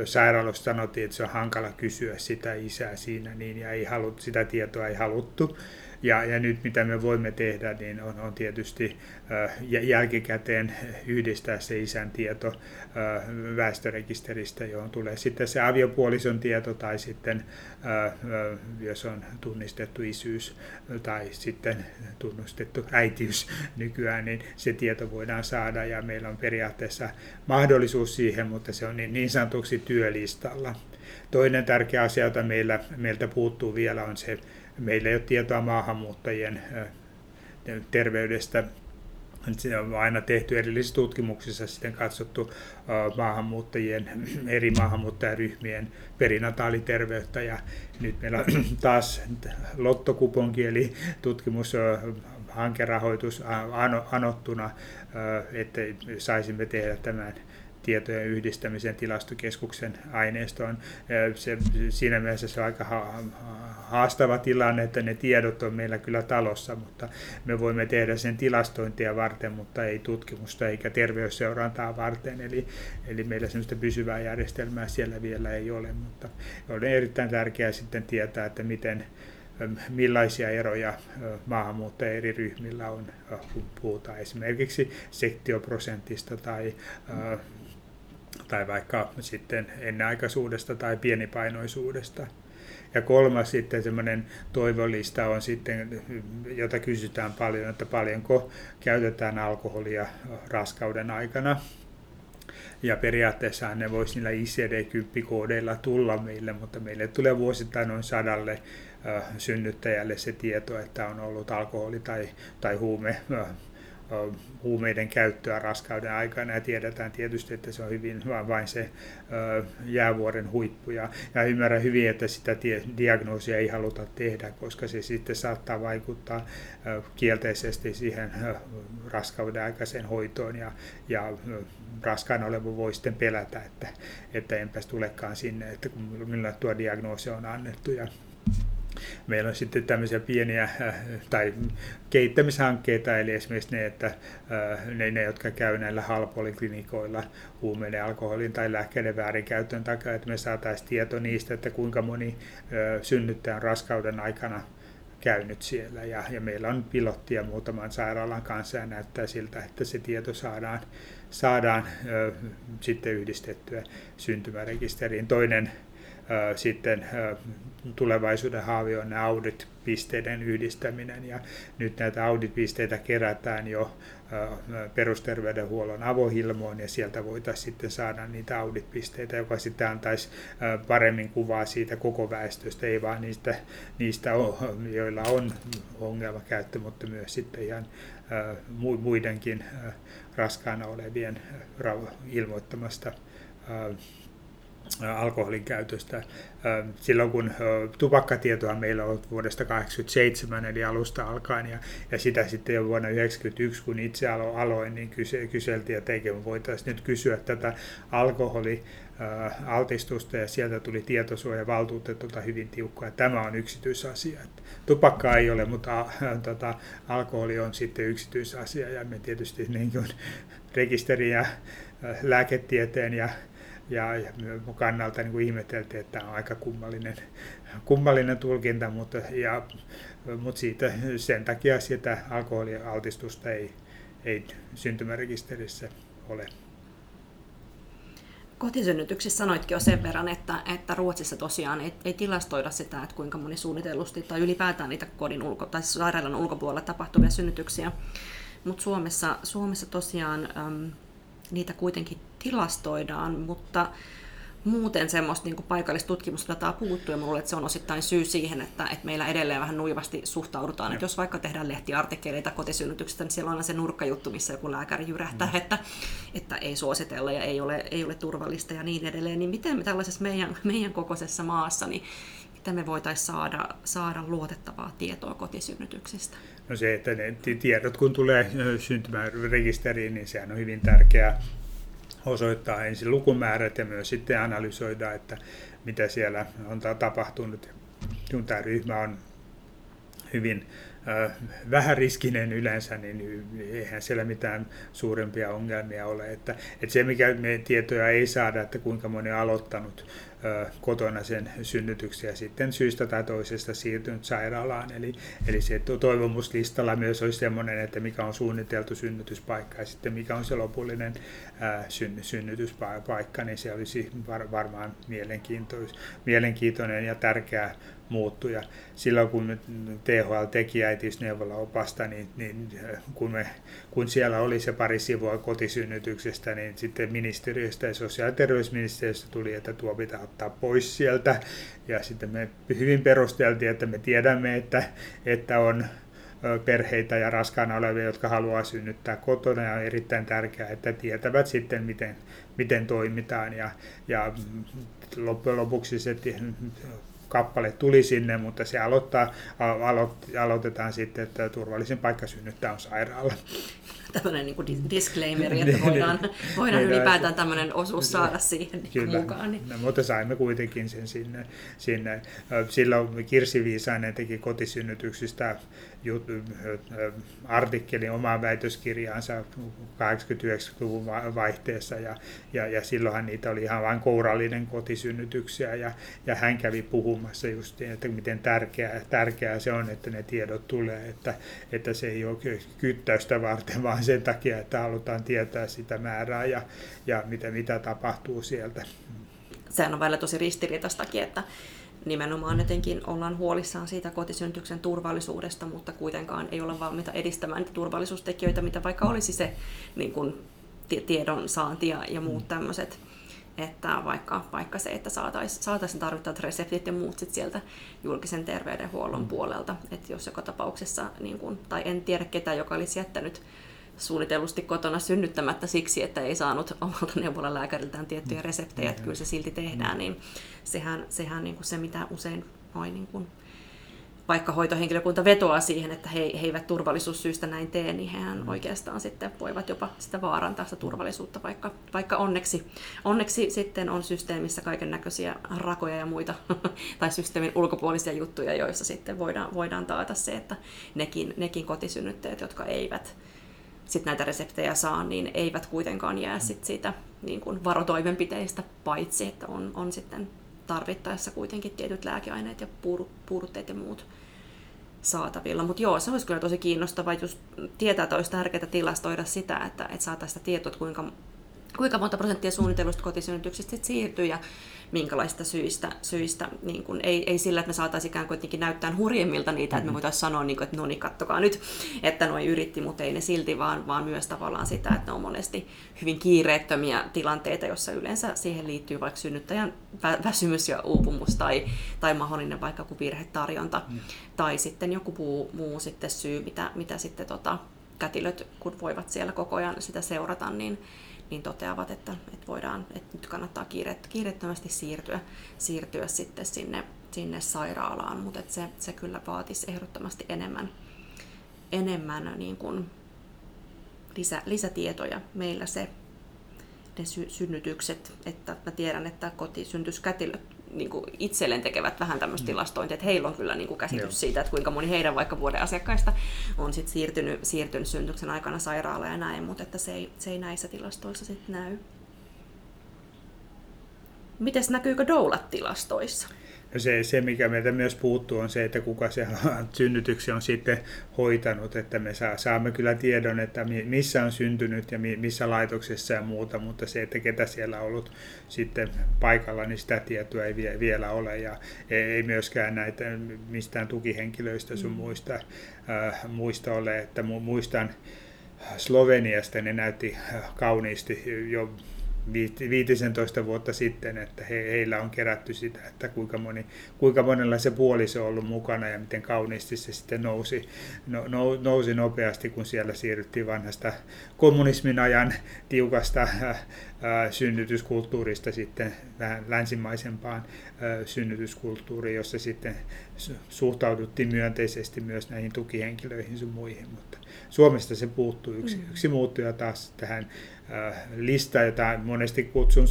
sairaalossa sanottiin, että se on hankala kysyä sitä isää siinä, niin ja ei halut, sitä tietoa ei haluttu. Ja, ja nyt mitä me voimme tehdä, niin on, on tietysti jälkikäteen yhdistää se isän tieto väestörekisteristä, johon tulee sitten se aviopuolison tieto tai sitten jos on tunnistettu isyys tai sitten tunnustettu äitiys nykyään, niin se tieto voidaan saada ja meillä on periaatteessa mahdollisuus siihen, mutta se on niin, niin sanotuksi työlistalla. Toinen tärkeä asia, jota meillä, meiltä puuttuu vielä, on se, meillä ei ole tietoa maahanmuuttajien terveydestä. Se on aina tehty erillisissä tutkimuksissa sitten katsottu maahanmuuttajien, eri maahanmuuttajaryhmien perinataaliterveyttä. Ja nyt meillä on taas lottokuponki eli tutkimus hankerahoitus anottuna, että saisimme tehdä tämän tietojen yhdistämisen tilastokeskuksen aineistoon. Se, siinä mielessä se on aika haastava tilanne, että ne tiedot on meillä kyllä talossa, mutta me voimme tehdä sen tilastointia varten, mutta ei tutkimusta eikä terveysseurantaa varten. Eli, eli meillä sellaista pysyvää järjestelmää siellä vielä ei ole, mutta on erittäin tärkeää sitten tietää, että miten millaisia eroja maahanmuuttajien eri ryhmillä on, kun puhutaan esimerkiksi sektioprosentista tai tai vaikka sitten ennenaikaisuudesta tai pienipainoisuudesta. Ja kolmas sitten semmoinen toivolista on sitten, jota kysytään paljon, että paljonko käytetään alkoholia raskauden aikana. Ja periaatteessa ne voisi niillä ICD-10-koodeilla tulla meille, mutta meille tulee vuosittain noin sadalle synnyttäjälle se tieto, että on ollut alkoholi- tai, tai huume huumeiden käyttöä raskauden aikana ja tiedetään tietysti, että se on hyvin vain se jäävuoren huippu. Ja, ymmärrän hyvin, että sitä diagnoosia ei haluta tehdä, koska se sitten saattaa vaikuttaa kielteisesti siihen raskauden aikaiseen hoitoon ja, ja raskaana oleva voi sitten pelätä, että, että enpäs tulekaan sinne, että kun tuo diagnoosi on annettu. Ja Meillä on sitten tämmöisiä pieniä äh, tai kehittämishankkeita, eli esimerkiksi ne, että äh, ne, ne jotka käy näillä halpoliklinikoilla huumeiden, alkoholin tai lääkkeiden väärinkäytön takia, että me saataisiin tieto niistä, että kuinka moni äh, synnyttäjä on raskauden aikana käynyt siellä. Ja, ja meillä on pilottia muutaman sairaalan kanssa ja näyttää siltä, että se tieto saadaan, saadaan ö, sitten yhdistettyä syntymärekisteriin. Toinen sitten tulevaisuuden haavi on audit-pisteiden yhdistäminen. Ja nyt näitä audit-pisteitä kerätään jo perusterveydenhuollon avohilmoon ja sieltä voitaisiin sitten saada niitä audit-pisteitä, joka sitten antaisi paremmin kuvaa siitä koko väestöstä, ei vaan niistä, niistä joilla on ongelmakäyttö, mutta myös sitten ihan muidenkin raskaana olevien ilmoittamasta alkoholin käytöstä. Silloin kun tupakkatietoa meillä on ollut vuodesta 1987 eli alusta alkaen ja, ja sitä sitten jo vuonna 1991 kun itse aloin, niin kyse, kyseltiin, että eikö voitaisiin nyt kysyä tätä alkoholi altistusta ja sieltä tuli tietosuoja valtuutetulta hyvin tiukkaa. Tämä on yksityisasia. Tupakka ei ole, mutta tota, alkoholi on sitten yksityisasia ja me tietysti niin kuin rekisteri ja lääketieteen ja ja, ja kannalta niin kuin ihmeteltiin, että tämä on aika kummallinen, kummallinen tulkinta, mutta, ja, mutta siitä, sen takia sitä alkoholialtistusta ei, ei syntymärekisterissä ole.
Kotisynnytyksissä sanoitkin jo sen verran, että, että Ruotsissa tosiaan ei, ei tilastoida sitä, että kuinka moni suunnitellusti tai ylipäätään niitä kodin ulko- tai sairaalan ulkopuolella tapahtuvia synnytyksiä. Mutta Suomessa, Suomessa tosiaan äm, niitä kuitenkin tilastoidaan, mutta muuten semmoista niin paikallista tutkimusdataa puuttuu, ja luulen, että se on osittain syy siihen, että, että meillä edelleen vähän nuivasti suhtaudutaan. Että jos vaikka tehdään lehtiartikkeleita kotisynnytyksestä, niin siellä on aina se nurkkajuttu, missä joku lääkäri jyrähtää, mm. että, että ei suositella ja ei ole, ei ole turvallista ja niin edelleen. Niin miten me tällaisessa meidän, meidän kokoisessa maassa, niin miten me voitaisiin saada, saada luotettavaa tietoa kotisynnytyksistä?
No se, että ne tiedot kun tulee syntymään rekisteriin, niin sehän on hyvin tärkeää osoittaa ensin lukumäärät ja myös sitten analysoida, että mitä siellä on tapahtunut. Kun tämä ryhmä on hyvin vähäriskinen yleensä, niin eihän siellä mitään suurempia ongelmia ole. Että, että se, mikä me tietoja ei saada, että kuinka moni on aloittanut kotona sen synnytyksen ja sitten syystä tai toisesta siirtynyt sairaalaan. Eli, eli se toivomuslistalla myös olisi sellainen, että mikä on suunniteltu synnytyspaikka ja sitten mikä on se lopullinen synnytyspaikka, niin se olisi varmaan mielenkiintoinen ja tärkeä muuttuja. Silloin kun THL teki äitiysneuvolaopasta, niin, niin kun, me, kun siellä oli se pari sivua kotisynnytyksestä, niin sitten ministeriöstä ja sosiaali- ja terveysministeriöstä tuli, että tuo pitää ottaa pois sieltä. Ja sitten me hyvin perusteltiin, että me tiedämme, että, että on perheitä ja raskaana olevia, jotka haluaa synnyttää kotona ja on erittäin tärkeää, että tietävät sitten, miten, miten toimitaan ja, ja loppujen lopuksi se kappale tuli sinne, mutta se aloittaa, alo, aloitetaan sitten, että turvallisin paikka synnyttää on sairaala.
Tämmöinen niin disclaimer, että niin, voidaan, niin. voidaan niin, ylipäätään tämmöinen osuus saada siihen Kyllä. mukaan. Niin.
No, mutta saimme kuitenkin sen sinne. sinne. Silloin Kirsi Viisainen teki kotisynnytyksistä artikkelin omaan väitöskirjaansa 80-90-luvun vaihteessa ja, ja, ja silloinhan niitä oli ihan vain kourallinen kotisynnytyksiä ja, ja hän kävi puhumassa just, että miten tärkeää, tärkeää se on, että ne tiedot tulee, että, että se ei ole kyttäystä varten, vaan sen takia, että halutaan tietää sitä määrää ja, ja mitä, mitä tapahtuu sieltä.
Sehän on välillä tosi ristiriitaistakin, että nimenomaan etenkin ollaan huolissaan siitä kotisynnytyksen turvallisuudesta, mutta kuitenkaan ei olla valmiita edistämään niitä turvallisuustekijöitä, mitä vaikka olisi se niin kuin, tiedon saanti ja, ja muut mm. tämmöiset. Että vaikka, vaikka se, että saataisiin saatais tarvittavat reseptit ja muut sit sieltä julkisen terveydenhuollon mm. puolelta. Että jos joka tapauksessa, niin kun, tai en tiedä ketä, joka olisi jättänyt suunnitellusti kotona synnyttämättä siksi, että ei saanut omalta neuvolalääkäriltään tiettyjä mm. reseptejä, että kyllä se silti tehdään, mm. niin sehän, sehän niin kuin se, mitä usein noin niin kuin, vaikka hoitohenkilökunta vetoaa siihen, että he, he eivät turvallisuussyistä näin tee, niin hehän mm. oikeastaan sitten voivat jopa sitä vaarantaa sitä turvallisuutta, vaikka, vaikka onneksi, onneksi sitten on systeemissä kaiken näköisiä rakoja ja muita, tai systeemin ulkopuolisia juttuja, joissa sitten voidaan, voidaan taata se, että nekin, nekin kotisynnyttäjät, jotka eivät sit näitä reseptejä saa, niin eivät kuitenkaan jää sit siitä niin kuin varotoimenpiteistä, paitsi että on, on sitten tarvittaessa kuitenkin tietyt lääkeaineet ja puudutteet ja muut saatavilla. Mutta joo, se olisi kyllä tosi kiinnostavaa just tietää, että olisi tärkeää tilastoida sitä, että, että saataisiin sitä tietoa, että kuinka, kuinka monta prosenttia suunnitellusta kotisynnytyksistä siirtyy ja minkälaista syistä, syistä niin kuin, ei, ei sillä, että me saataisiin ikään kuin näyttää hurjemmilta niitä, että me mm-hmm. voitaisiin sanoa, niin kuin, että no niin, kattokaa nyt, että noin yritti, mutta ei ne silti, vaan, vaan myös tavallaan sitä, että ne on monesti hyvin kiireettömiä tilanteita, jossa yleensä siihen liittyy vaikka synnyttäjän väsymys ja uupumus tai, tai mahdollinen vaikka kuin virhetarjonta mm. tai sitten joku muu, muu sitten syy, mitä, mitä sitten tota, kätilöt, kun voivat siellä koko ajan sitä seurata, niin, niin toteavat, että, että voidaan, että nyt kannattaa kiiret, kiirettömästi siirtyä, siirtyä sitten sinne, sinne sairaalaan, mutta että se, se kyllä vaatisi ehdottomasti enemmän, enemmän niin kuin lisä, lisätietoja. Meillä se ne sy- synnytykset, että mä tiedän, että kotisyntyskätilöt niin kuin itselleen tekevät vähän tämmöistä mm. tilastointia, että heillä on kyllä niin kuin käsitys Joo. siitä, että kuinka moni heidän vaikka vuoden asiakkaista on sit siirtynyt, siirtynyt synnytyksen aikana sairaalaan ja näin, mutta että se ei, se ei näissä tilastoissa sitten näy. Mites näkyykö doulat-tilastoissa?
Se, se, mikä meiltä myös puuttuu, on se, että kuka se synnytyksiä on sitten hoitanut, että me saa, saamme kyllä tiedon, että missä on syntynyt ja missä laitoksessa ja muuta, mutta se, että ketä siellä on ollut sitten paikalla, niin sitä tietoa ei vielä ole ja ei myöskään näitä mistään tukihenkilöistä sun mm. muista, äh, muista ole, että muistan Sloveniasta ne näytti kauniisti jo 15 vuotta sitten, että he, heillä on kerätty sitä, että kuinka, moni, kuinka monella se puoliso on ollut mukana ja miten kauniisti se sitten nousi, no, no, nousi nopeasti, kun siellä siirryttiin vanhasta kommunismin ajan tiukasta äh, synnytyskulttuurista sitten vähän länsimaisempaan äh, synnytyskulttuuriin, jossa sitten suhtauduttiin myönteisesti myös näihin tukihenkilöihin sun muihin, mutta Suomesta se puuttuu yksi, mm. yksi muuttuja taas tähän Äh, lista, jota monesti kutsun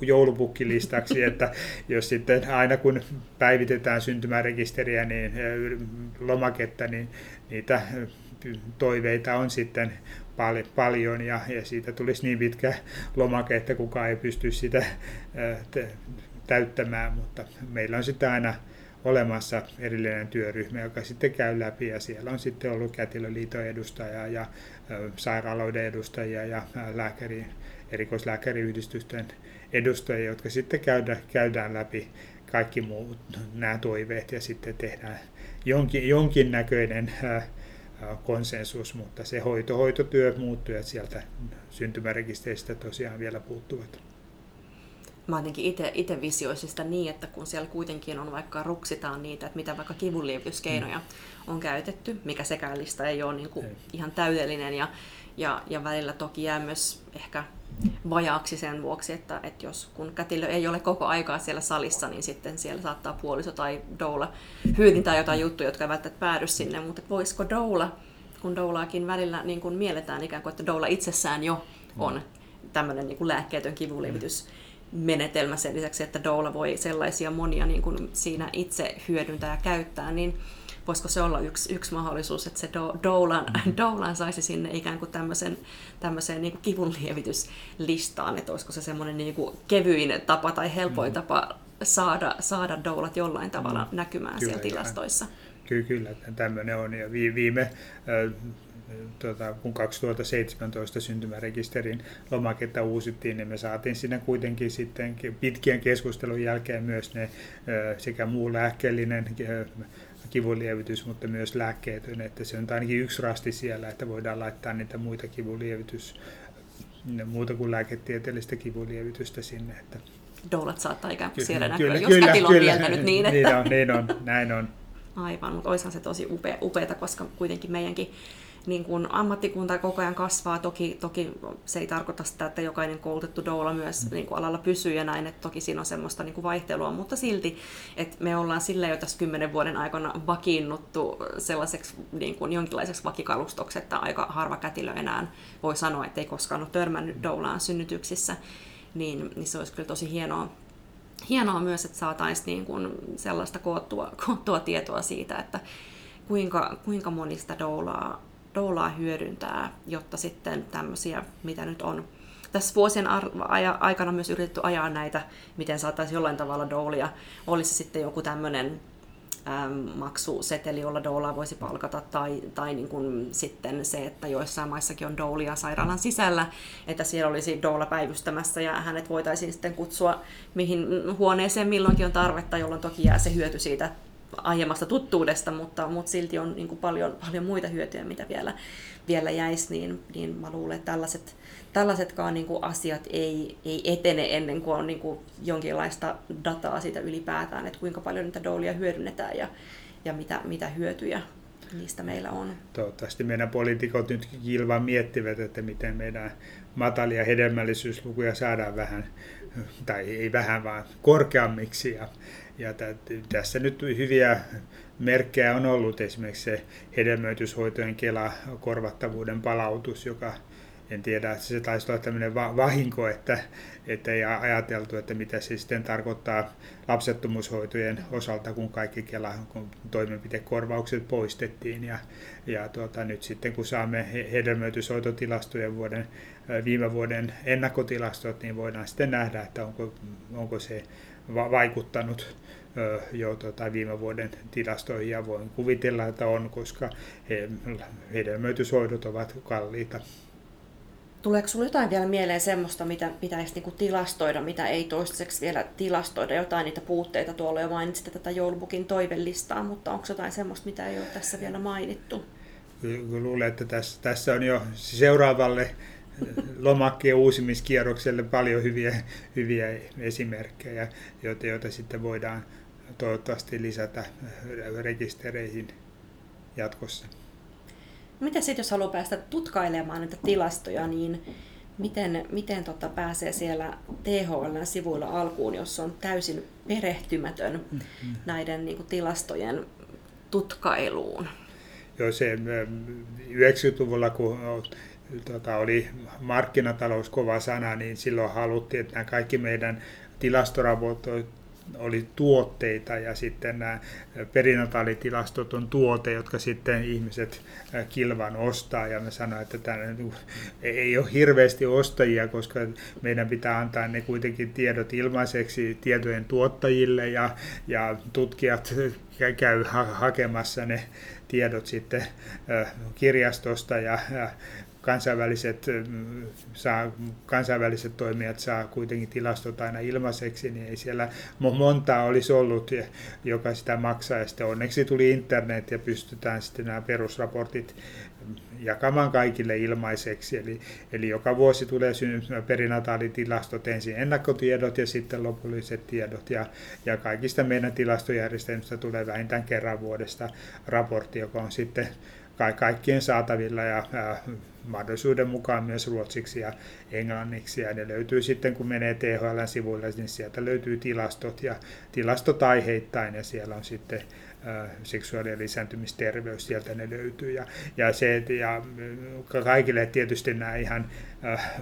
joulupukkilistaksi, että jos sitten aina kun päivitetään syntymärekisteriä, niin lomaketta, niin niitä toiveita on sitten pal- paljon ja, ja siitä tulisi niin pitkä lomake, että kukaan ei pysty sitä täyttämään, mutta meillä on sitten aina olemassa erillinen työryhmä, joka sitten käy läpi ja siellä on sitten ollut Kätilöliiton edustajia ja sairaaloiden edustajia ja lääkäri, erikoislääkäriyhdistysten edustajia, jotka sitten käydään, käydään läpi kaikki muut nämä toiveet ja sitten tehdään jonkin, jonkinnäköinen konsensus, mutta se hoito, hoitotyö muuttuu ja sieltä syntymärekisteristä tosiaan vielä puuttuvat
mä jotenkin itse visioisin sitä niin, että kun siellä kuitenkin on vaikka ruksitaan niitä, että mitä vaikka kivunlievityskeinoja mm. on käytetty, mikä sekään lista ei ole niin kuin ei. ihan täydellinen ja, ja, ja välillä toki jää myös ehkä vajaaksi sen vuoksi, että, että jos kun kätilö ei ole koko aikaa siellä salissa, niin sitten siellä saattaa puoliso tai doula hyödyntää jotain juttuja, jotka eivät välttämättä päädy sinne, mutta voisiko doula, kun doulaakin välillä niin kuin mielletään ikään kuin, että doula itsessään jo on mm. tämmöinen niin kuin lääkkeetön kivunlievitys, mm menetelmä sen lisäksi, että doula voi sellaisia monia niin kuin siinä itse hyödyntää ja käyttää, niin voisiko se olla yksi, yksi mahdollisuus, että se do, doulan, mm-hmm. doulan saisi sinne ikään kuin tämmöisen, tämmöiseen niin kuin kivunlievityslistaan, että olisiko se semmoinen niin kuin kevyin tapa tai helpoin mm. tapa saada, saada doulat jollain tavalla mm. näkymään kyllä, siellä tilastoissa.
Kyllä, kyllä, tämmöinen on. Ja viime tuota, kun 2017 syntymärekisterin lomaketta uusittiin, niin me saatiin sinne kuitenkin sitten pitkien keskustelun jälkeen myös ne sekä muu lääkkeellinen kivunlievitys, mutta myös lääkkeetön, että se on ainakin yksi rasti siellä, että voidaan laittaa niitä muita kivunlievitys, muuta kuin lääketieteellistä kivunlievitystä sinne. Että
Doulat saattaa ikään kuin siellä näkyä, kyllä, jos kyllä, kätilö on kyllä, niin,
niin, että... Niin on, niin on, näin on.
Aivan, mutta olisihan se tosi upea, upeata, koska kuitenkin meidänkin niin kuin ammattikunta koko ajan kasvaa. Toki, toki se ei tarkoita sitä, että jokainen koulutettu doula myös mm. niin kuin alalla pysyy ja näin, että toki siinä on semmoista niin kuin vaihtelua, mutta silti, että me ollaan sillä jo tässä kymmenen vuoden aikana vakiinnuttu sellaiseksi niin kuin jonkinlaiseksi vakikalustoksi, että aika harva kätilö enää voi sanoa, että ei koskaan ole törmännyt doulaan synnytyksissä, niin, niin se olisi kyllä tosi hienoa, hienoa myös, että saataisiin niin kuin sellaista koottua, koottua tietoa siitä, että kuinka, kuinka monista doulaa doulaa hyödyntää, jotta sitten tämmöisiä, mitä nyt on tässä vuosien aikana myös yritetty ajaa näitä, miten saataisiin jollain tavalla doulia. Olisi sitten joku tämmöinen maksuseteli, jolla doulaa voisi palkata, tai, tai niin kuin sitten se, että joissain maissakin on doulia sairaalan sisällä, että siellä olisi doula päivystämässä ja hänet voitaisiin sitten kutsua mihin huoneeseen milloinkin on tarvetta, jolloin toki jää se hyöty siitä aiemmasta tuttuudesta, mutta, mutta silti on niin kuin paljon, paljon muita hyötyjä, mitä vielä, vielä jäisi, niin, niin mä luulen, että tällaiset, tällaisetkaan niin kuin asiat ei, ei etene ennen kuin on niin kuin jonkinlaista dataa siitä ylipäätään, että kuinka paljon niitä doulia hyödynnetään ja, ja mitä, mitä hyötyjä niistä meillä on.
Toivottavasti meidän poliitikot nyt kilvan miettivät, että miten meidän matalia hedelmällisyyslukuja saadaan vähän, tai ei vähän, vaan korkeammiksi. Ja, ja tässä nyt hyviä merkkejä on ollut esimerkiksi se hedelmöityshoitojen Kela-korvattavuuden palautus, joka en tiedä, se taisi olla tämmöinen vahinko, että, että ei ajateltu, että mitä se sitten tarkoittaa lapsettomuushoitojen osalta, kun kaikki Kela kun toimenpitekorvaukset poistettiin. Ja, ja tuota, nyt sitten kun saamme hedelmöityshoitotilastojen vuoden, viime vuoden ennakkotilastot, niin voidaan sitten nähdä, että onko, onko se vaikuttanut jo tota, viime vuoden tilastoihin ja voin kuvitella, että on, koska he, hedelmöityshoidot ovat kalliita.
Tuleeko sinulle jotain vielä mieleen semmoista, mitä pitäisi niinku tilastoida, mitä ei toistaiseksi vielä tilastoida? Jotain niitä puutteita tuolla jo mainitsit tätä joulupukin toivellistaa, mutta onko jotain semmoista, mitä ei ole tässä vielä mainittu?
Luulen, että tässä, tässä on jo seuraavalle lomakkeen uusimiskierrokselle paljon hyviä, hyviä esimerkkejä, joita, joita sitten voidaan toivottavasti lisätä rekistereihin jatkossa.
Mitä sitten, jos haluaa päästä tutkailemaan näitä tilastoja, niin miten, miten tota pääsee siellä THL-sivuilla alkuun, jos on täysin perehtymätön mm-hmm. näiden niin kuin, tilastojen tutkailuun?
Joo, se 90-luvulla, kun tota, oli markkinatalous kova sana, niin silloin haluttiin, että nämä kaikki meidän tilastoraportoit oli tuotteita ja sitten nämä perinataalitilastot on tuote, jotka sitten ihmiset kilvan ostaa. Ja mä sanoin, että tämä ei ole hirveästi ostajia, koska meidän pitää antaa ne kuitenkin tiedot ilmaiseksi tietojen tuottajille ja, ja tutkijat käy hakemassa ne tiedot sitten kirjastosta ja kansainväliset, saa, kansainväliset toimijat saa kuitenkin tilastot aina ilmaiseksi, niin ei siellä montaa olisi ollut, joka sitä maksaa. Ja sitten onneksi tuli internet ja pystytään sitten nämä perusraportit jakamaan kaikille ilmaiseksi. Eli, eli joka vuosi tulee perinataalitilastot, ensin ennakkotiedot ja sitten lopulliset tiedot. Ja, ja kaikista meidän tilastojärjestelmistä tulee vähintään kerran vuodesta raportti, joka on sitten kaikkien saatavilla ja mahdollisuuden mukaan myös ruotsiksi ja englanniksi. Ja ne löytyy sitten, kun menee THL-sivuille, niin sieltä löytyy tilastot ja tilastot aiheittain ja siellä on sitten seksuaali- ja lisääntymisterveys, sieltä ne löytyy. Ja, ja, se, ja kaikille tietysti nämä ihan äh,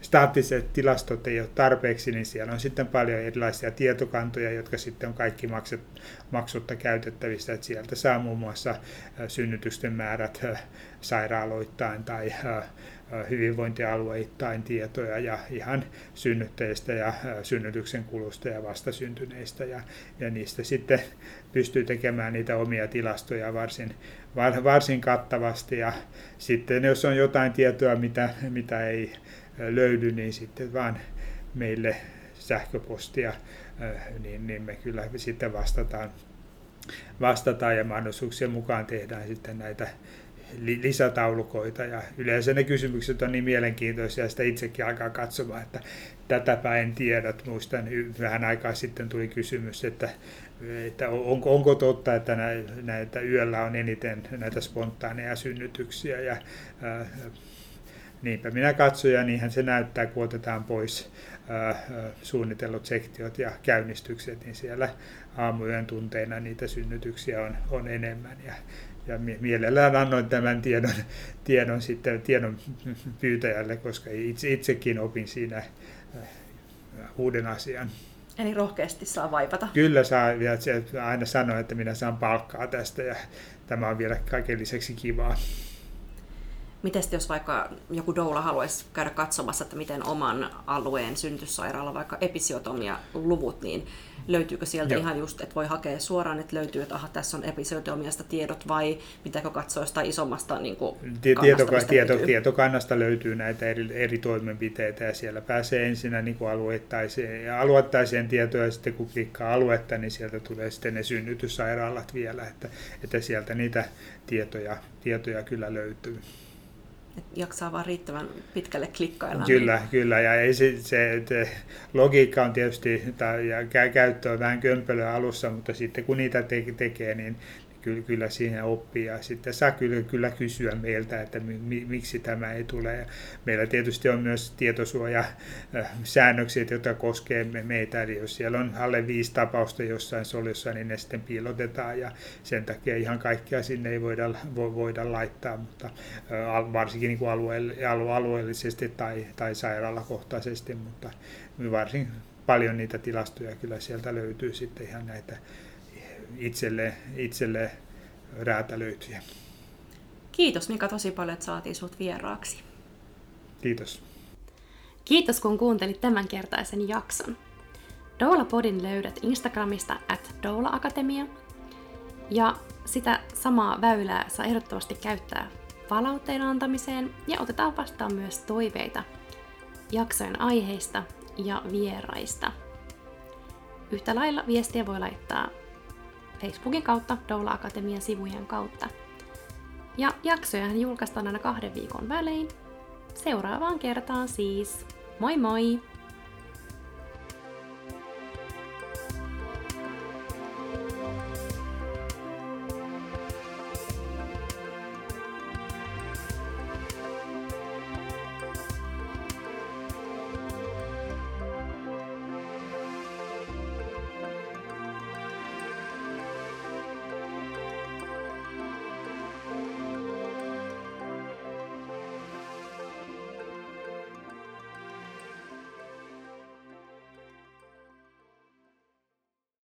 staattiset tilastot ei ole tarpeeksi, niin siellä on sitten paljon erilaisia tietokantoja, jotka sitten on kaikki makset, maksutta käytettävissä. Että sieltä saa muun muassa synnytysten määrät sairaaloittain tai hyvinvointialueittain tietoja ja ihan synnytteistä ja synnytyksen kulusta ja vastasyntyneistä ja, ja niistä sitten pystyy tekemään niitä omia tilastoja varsin, varsin kattavasti ja sitten jos on jotain tietoa, mitä, mitä ei löydy, niin sitten vaan meille sähköpostia, niin, niin me kyllä sitten vastataan, vastataan ja mahdollisuuksien mukaan tehdään sitten näitä lisätaulukoita ja yleensä ne kysymykset on niin mielenkiintoisia ja sitä itsekin alkaa katsomaan, että tätäpä en tiedä. Muistan vähän aikaa sitten tuli kysymys, että, että onko, onko totta, että näitä yöllä on eniten näitä spontaaneja synnytyksiä ja Niinpä minä katsoin ja niinhän se näyttää, kun otetaan pois suunnitellut sektiot ja käynnistykset, niin siellä aamuyön tunteina niitä synnytyksiä on, on enemmän. Ja, ja mielellään annoin tämän tiedon, tiedon, sitten, tiedon pyytäjälle, koska itse, itsekin opin siinä uuden asian.
Eli rohkeasti saa vaipata.
Kyllä saa, ja aina sanoo, että minä saan palkkaa tästä ja tämä on vielä kaiken lisäksi kivaa.
Miten jos vaikka joku doula haluaisi käydä katsomassa, että miten oman alueen synnytyssairaala, vaikka episiotomia luvut, niin löytyykö sieltä Joo. ihan just, että voi hakea suoraan, että löytyy, että aha, tässä on episiotomiasta tiedot, vai pitääkö katsoa jostain isommasta niin kuin,
tieto, tieto, tietokannasta löytyy näitä eri, eri toimenpiteitä, ja siellä pääsee ensinnä niin kuin aluettaiseen, aluettaiseen tietoon, ja sitten kun klikkaa aluetta, niin sieltä tulee sitten ne synnytyssairaalat vielä, että, että sieltä niitä tietoja, tietoja kyllä löytyy
että jaksaa vaan riittävän pitkälle klikkailla.
Kyllä, niin... kyllä. Ja ei se, se, se, logiikka on tietysti, tai, ja käyttö on vähän kömpelöä alussa, mutta sitten kun niitä te, tekee, niin kyllä, kyllä siihen oppii. Ja sitten saa kyllä, kyllä kysyä meiltä, että mi, miksi tämä ei tule. Ja meillä tietysti on myös tietosuojasäännökset, jotka koskee meitä, eli jos siellä on alle viisi tapausta jossain solussa, niin ne sitten piilotetaan. Ja sen takia ihan kaikkea sinne ei voida, vo, voida laittaa, mutta varsinkin niin kuin alueellisesti tai, tai sairaalakohtaisesti, mutta varsin paljon niitä tilastoja kyllä sieltä löytyy sitten ihan näitä itselle, itselle räätälöityjä.
Kiitos Mika tosi paljon, että saatiin sinut vieraaksi.
Kiitos.
Kiitos kun kuuntelit tämänkertaisen jakson. Doula Podin löydät Instagramista at Doula Akatemia. Ja sitä samaa väylää saa ehdottomasti käyttää palautteen antamiseen ja otetaan vastaan myös toiveita jaksojen aiheista ja vieraista. Yhtä lailla viestiä voi laittaa Facebookin kautta, Doula Akatemian sivujen kautta. Ja jaksoja julkaistaan aina kahden viikon välein. Seuraavaan kertaan siis. Moi moi!